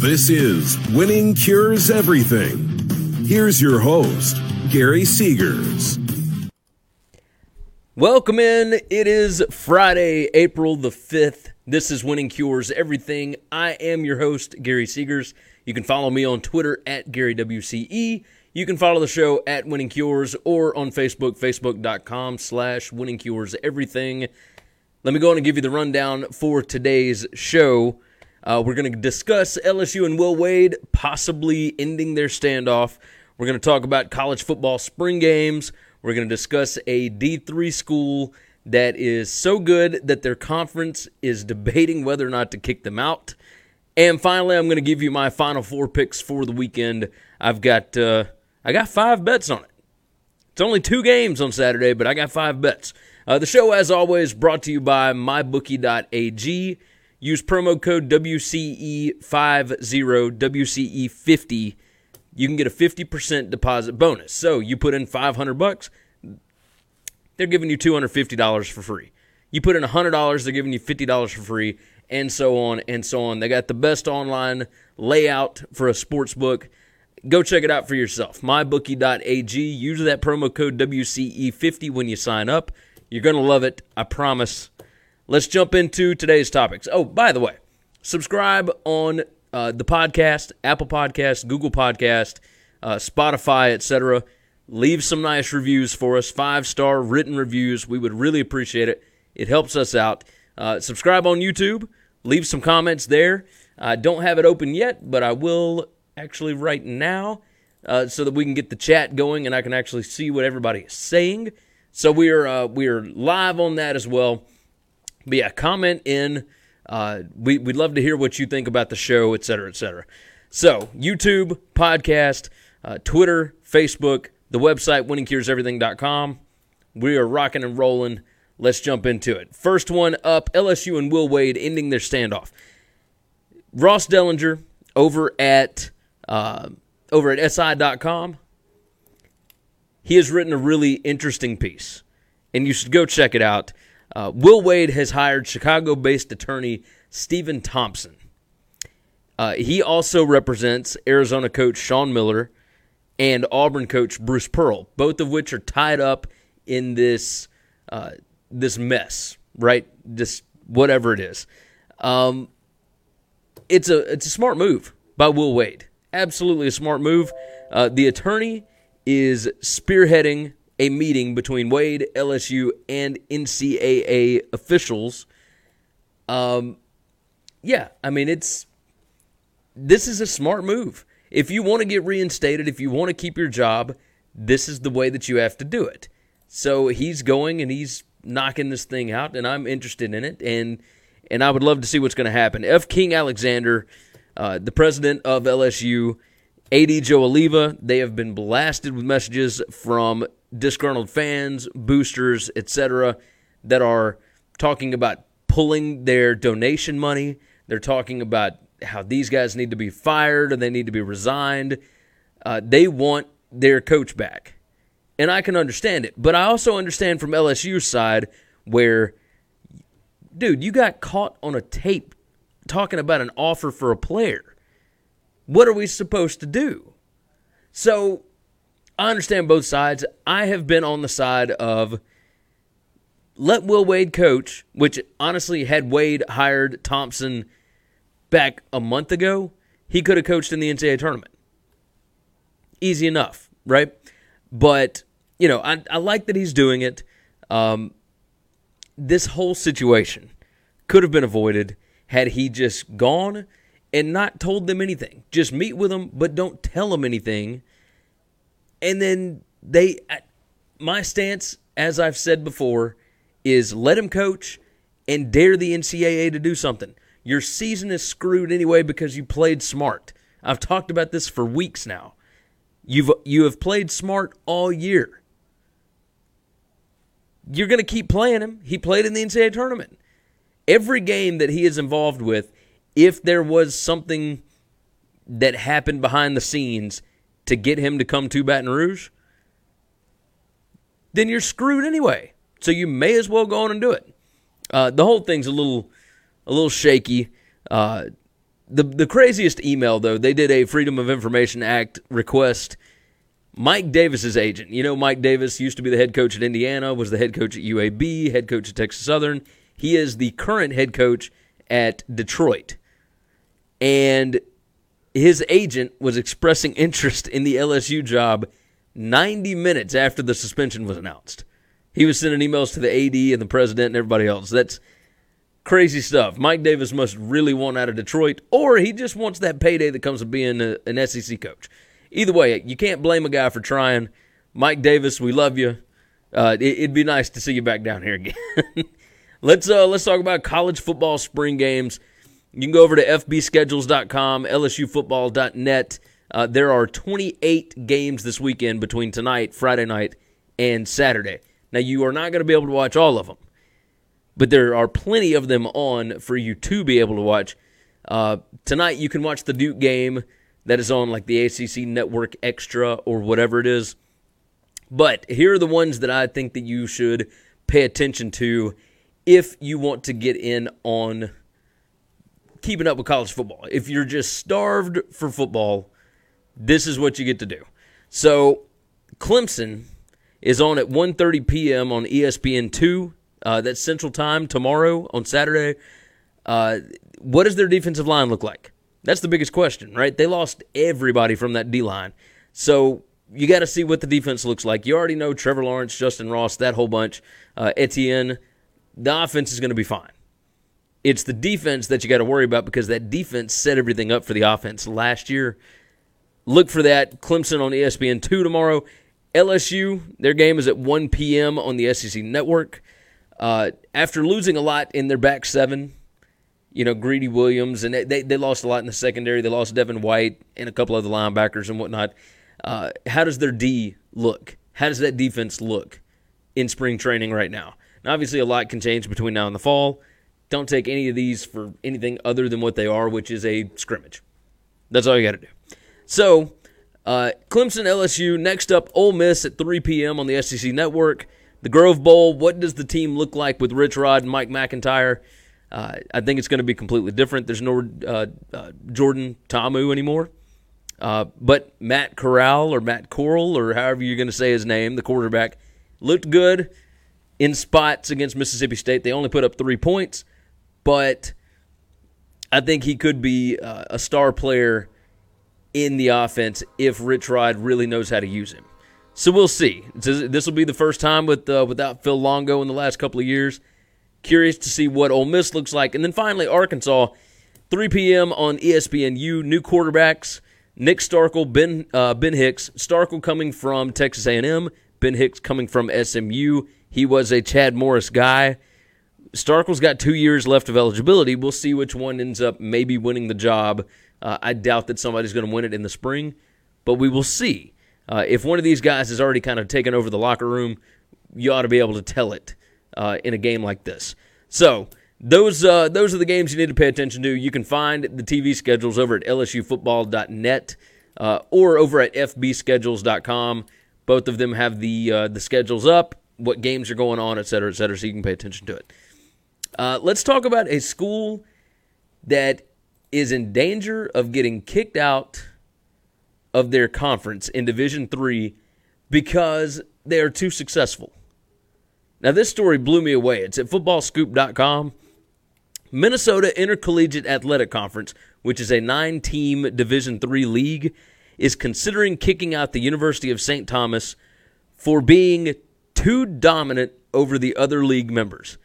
This is Winning Cures Everything. Here's your host, Gary Seegers. Welcome in. It is Friday, April the 5th. This is Winning Cures Everything. I am your host, Gary Seegers. You can follow me on Twitter at GaryWCE. You can follow the show at Winning Cures or on Facebook, facebook.com slash Winning Cures Everything. Let me go on and give you the rundown for today's show. Uh, we're going to discuss LSU and Will Wade possibly ending their standoff. We're going to talk about college football spring games. We're going to discuss a D3 school that is so good that their conference is debating whether or not to kick them out. And finally, I'm going to give you my final four picks for the weekend. I've got uh, I got five bets on it. It's only two games on Saturday, but I got five bets. Uh, the show, as always, brought to you by mybookie.ag. Use promo code WCE50, WCE50. You can get a 50% deposit bonus. So you put in 500 bucks, they're giving you $250 for free. You put in $100, they're giving you $50 for free, and so on and so on. They got the best online layout for a sports book. Go check it out for yourself. MyBookie.ag. Use that promo code WCE50 when you sign up. You're going to love it. I promise. Let's jump into today's topics. Oh, by the way, subscribe on uh, the podcast, Apple Podcast, Google Podcast, uh, Spotify, etc. Leave some nice reviews for us, five star written reviews. We would really appreciate it. It helps us out. Uh, subscribe on YouTube. Leave some comments there. I don't have it open yet, but I will actually right now uh, so that we can get the chat going and I can actually see what everybody is saying. So we are uh, we are live on that as well. But yeah, comment in. Uh, we, we'd love to hear what you think about the show, et cetera, et cetera. So, YouTube, podcast, uh, Twitter, Facebook, the website, winningcureseverything.com. We are rocking and rolling. Let's jump into it. First one up LSU and Will Wade ending their standoff. Ross Dellenger over at uh, over at SI.com. He has written a really interesting piece, and you should go check it out. Uh, Will Wade has hired Chicago based attorney Stephen Thompson. Uh, he also represents Arizona coach Sean Miller and Auburn coach Bruce Pearl, both of which are tied up in this uh, this mess, right? This whatever it is. Um, it's a it's a smart move by Will Wade. Absolutely a smart move. Uh, the attorney is spearheading a meeting between Wade, LSU, and NCAA officials. Um, yeah, I mean it's this is a smart move. If you want to get reinstated, if you want to keep your job, this is the way that you have to do it. So he's going and he's knocking this thing out, and I'm interested in it, and and I would love to see what's going to happen. F. King Alexander, uh, the president of LSU, AD Joe Alleva, they have been blasted with messages from disgruntled fans, boosters, etc., that are talking about pulling their donation money. They're talking about how these guys need to be fired or they need to be resigned. Uh, they want their coach back. And I can understand it. But I also understand from LSU's side where, dude, you got caught on a tape talking about an offer for a player. What are we supposed to do? So I understand both sides. I have been on the side of let Will Wade coach, which honestly, had Wade hired Thompson back a month ago, he could have coached in the NCAA tournament. Easy enough, right? But, you know, I, I like that he's doing it. Um, this whole situation could have been avoided had he just gone and not told them anything. Just meet with them, but don't tell them anything and then they, my stance, as I've said before, is let him coach and dare the NCAA to do something. Your season is screwed anyway because you played Smart. I've talked about this for weeks now. You've you have played Smart all year. You're going to keep playing him. He played in the NCAA tournament. Every game that he is involved with, if there was something that happened behind the scenes, to get him to come to Baton Rouge, then you're screwed anyway. So you may as well go on and do it. Uh, the whole thing's a little, a little shaky. Uh, the the craziest email though, they did a Freedom of Information Act request. Mike Davis's agent, you know, Mike Davis used to be the head coach at Indiana, was the head coach at UAB, head coach at Texas Southern. He is the current head coach at Detroit. And his agent was expressing interest in the LSU job 90 minutes after the suspension was announced. He was sending emails to the AD and the president and everybody else. That's crazy stuff. Mike Davis must really want out of Detroit, or he just wants that payday that comes with being a, an SEC coach. Either way, you can't blame a guy for trying. Mike Davis, we love you. Uh, it, would be nice to see you back down here again. let's uh, let's talk about college football spring games. You can go over to fbschedules.com, lsufootball.net. Uh, there are 28 games this weekend between tonight, Friday night, and Saturday. Now, you are not going to be able to watch all of them, but there are plenty of them on for you to be able to watch. Uh, tonight, you can watch the Duke game that is on like the ACC Network Extra or whatever it is. But here are the ones that I think that you should pay attention to if you want to get in on keeping up with college football. If you're just starved for football, this is what you get to do. So, Clemson is on at 1:30 p.m. on ESPN2. Uh, that's Central Time tomorrow on Saturday. Uh, what does their defensive line look like? That's the biggest question, right? They lost everybody from that D line. So you got to see what the defense looks like. You already know Trevor Lawrence, Justyn Ross, that whole bunch, uh, Etienne. The offense is going to be fine. It's the defense that you got to worry about because that defense set everything up for the offense last year. Look for that. Clemson on ESPN 2 tomorrow. LSU, their game is at 1 p.m. on the SEC network. Uh, after losing a lot in their back seven, you know, Greedy Williams, and they, they lost a lot in the secondary. They lost Devin White and a couple of the linebackers and whatnot. Uh, how does their D look? How does that defense look in spring training right now? And obviously, a lot can change between now and the fall. Don't take any of these for anything other than what they are, which is a scrimmage. That's all you got to do. So, uh, Clemson LSU next up, Ole Miss at 3 p.m. on the SEC Network. The Grove Bowl. What does the team look like with Rich Rod and Mike MacIntyre? Uh, I think it's going to be completely different. There's no uh, uh, Jordan Ta'amu anymore. Uh, but Matt Corral or Matt Corral or however you're going to say his name, the quarterback, looked good in spots against Mississippi State. They only put up three points, but I think he could be uh, a star player in the offense if Rich Rod really knows how to use him. So we'll see. This will be the first time with uh, without Phil Longo in the last couple of years. Curious to see what Ole Miss looks like. And then finally, Arkansas, 3 p.m. on ESPNU. New quarterbacks, Nick Starkel, Ben, uh, ben Hicks. Starkel coming from Texas A&M, Ben Hicks coming from SMU. He was a Chad Morris guy. Starkel's got two years left of eligibility. We'll see which one ends up maybe winning the job. Uh, I doubt that somebody's going to win it in the spring, but we will see. Uh, if one of these guys has already kind of taken over the locker room, you ought to be able to tell it uh, in a game like this. So those uh, those are the games you need to pay attention to. You can find the TV schedules over at lsufootball.net uh, or over at fbschedules.com. Both of them have the uh, the schedules up, what games are going on, et cetera, et cetera, so you can pay attention to it. Uh, let's talk about a school that is in danger of getting kicked out of their conference in Division Three because they are too successful. Now, this story blew me away. It's at footballscoop.com. Minnesota Intercollegiate Athletic Conference, which is a nine team Division III league, is considering kicking out the University of St. Thomas for being too dominant over the other league members.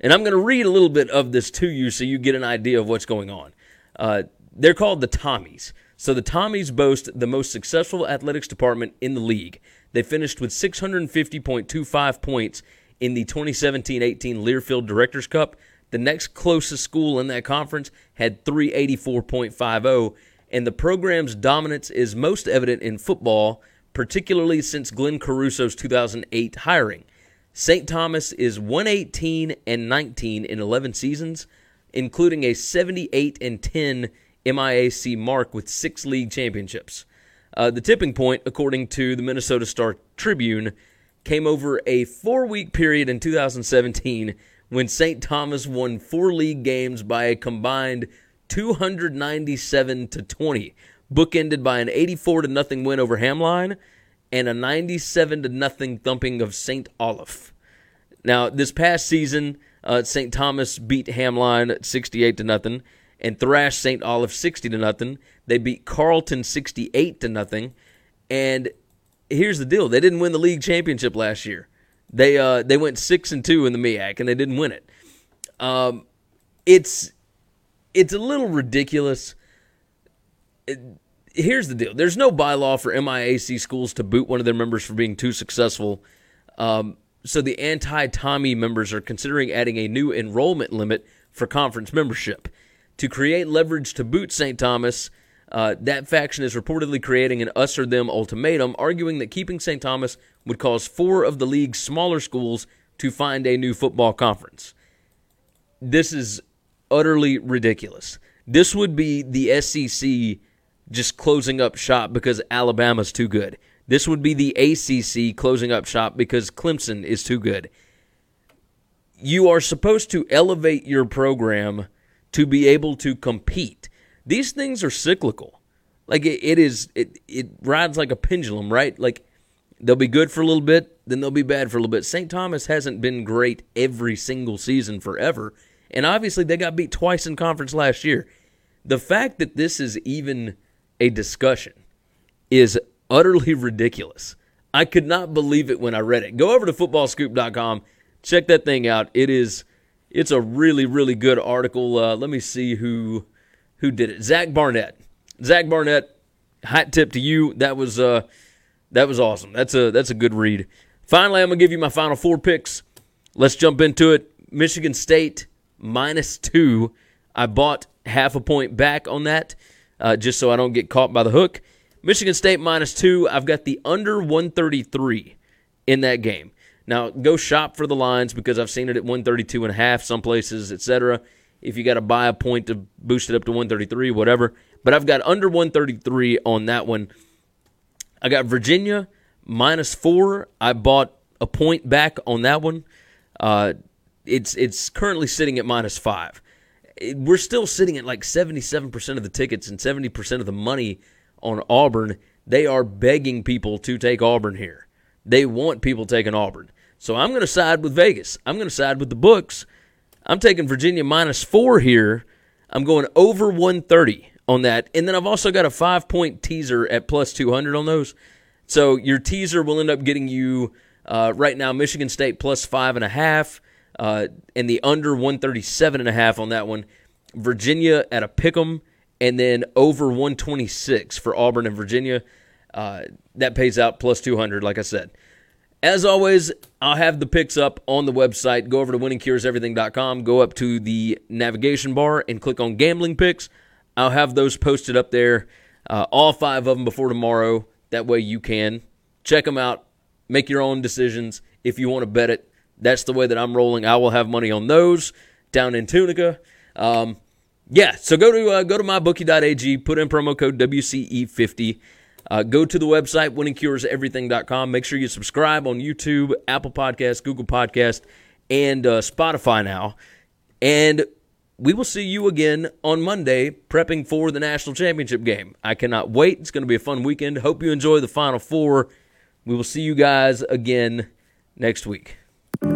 And I'm going to read a little bit of this to you so you get an idea of what's going on. Uh, they're called the Tommies. So the Tommies boast the most successful athletics department in the league. They finished with 650.25 points in the 2017 18 Learfield Directors Cup. The next closest school in that conference had 384.50, and the program's dominance is most evident in football, particularly since Glenn Caruso's 2008 hiring. St. Thomas is 118 and 19 in 11 seasons, including a 78 and 10 MIAC mark with six league championships. Uh, the tipping point, according to the Minnesota Star Tribune, came over a four week period in 2017 when St. Thomas won four league games by a combined 297 to 20, bookended by an 84 to nothing win over Hamline and a 97 to nothing thumping of St. Olaf. Now, this past season, uh, St. Thomas beat Hamline 68 to nothing and thrashed St. Olaf 60 to nothing. They beat Carleton 68 to nothing. And here's the deal: they didn't win the league championship last year. They uh, they went six and two in the MIAC, and they didn't win it. Um, it's it's a little ridiculous. It, here's the deal: there's no bylaw for MIAC schools to boot one of their members for being too successful. Um, so the anti-Tommy members are considering adding a new enrollment limit for conference membership to create leverage to boot St. Thomas. Uh, that faction is reportedly creating an us or them ultimatum, arguing that keeping St. Thomas would cause four of the league's smaller schools to find a new football conference. This is utterly ridiculous. This would be the SEC just closing up shop because Alabama's too good. This would be the ACC closing up shop because Clemson is too good. You are supposed to elevate your program to be able to compete. These things are cyclical. Like it, it is, it, it rides like a pendulum, right? Like they'll be good for a little bit, then they'll be bad for a little bit. St. Thomas hasn't been great every single season forever. And obviously, they got beat twice in conference last year. The fact that this is even a discussion is utterly ridiculous. I could not believe it when I read it. Go over to footballscoop.com, check that thing out. It is it's a really really good article. Uh, let me see who who did it. Zach Barnett. Zach Barnett. Hat tip to you. That was uh that was awesome. That's a that's a good read. Finally, I'm gonna give you my final four picks. Let's jump into it. Michigan State minus two. I bought half a point back on that uh, just so I don't get caught by the hook. Michigan State minus two. I've got the under 133 in that game. Now, go shop for the lines because I've seen it at 132 and a half some places, etc. If you got to buy a point to boost it up to 133, whatever. But I've got under 133 on that one. I got Virginia minus four. I bought a point back on that one. Uh, it's it's currently sitting at minus five. We're still sitting at like 77% of the tickets and 70% of the money on Auburn. They are begging people to take Auburn here. They want people taking Auburn. So I'm going to side with Vegas. I'm going to side with the books. I'm taking Virginia minus four here. I'm going over 130 on that. And then I've also got a five point teaser at plus 200 on those. So your teaser will end up getting you uh, right now Michigan State plus five and a half uh, and the under 137 and a half on that one. Virginia at a pick'em, and then over 126 for Auburn and Virginia. Uh, that pays out plus 200, like I said. As always, I'll have the picks up on the website. Go over to winningcureseverything.com, go up to the navigation bar, and click on gambling picks. I'll have those posted up there, uh, all five of them before tomorrow. That way you can check them out, make your own decisions. If you want to bet it, that's the way that I'm rolling. I will have money on those down in Tunica. Um, yeah, so go to uh, go to mybookie.ag, put in promo code WCE50. Uh, go to the website winningcureseverything.com. Make sure you subscribe on YouTube, Apple Podcast, Google Podcast, and uh, Spotify now. And we will see you again on Monday prepping for the national championship game. I cannot wait. It's going to be a fun weekend. Hope you enjoy the final four. We will see you guys again next week.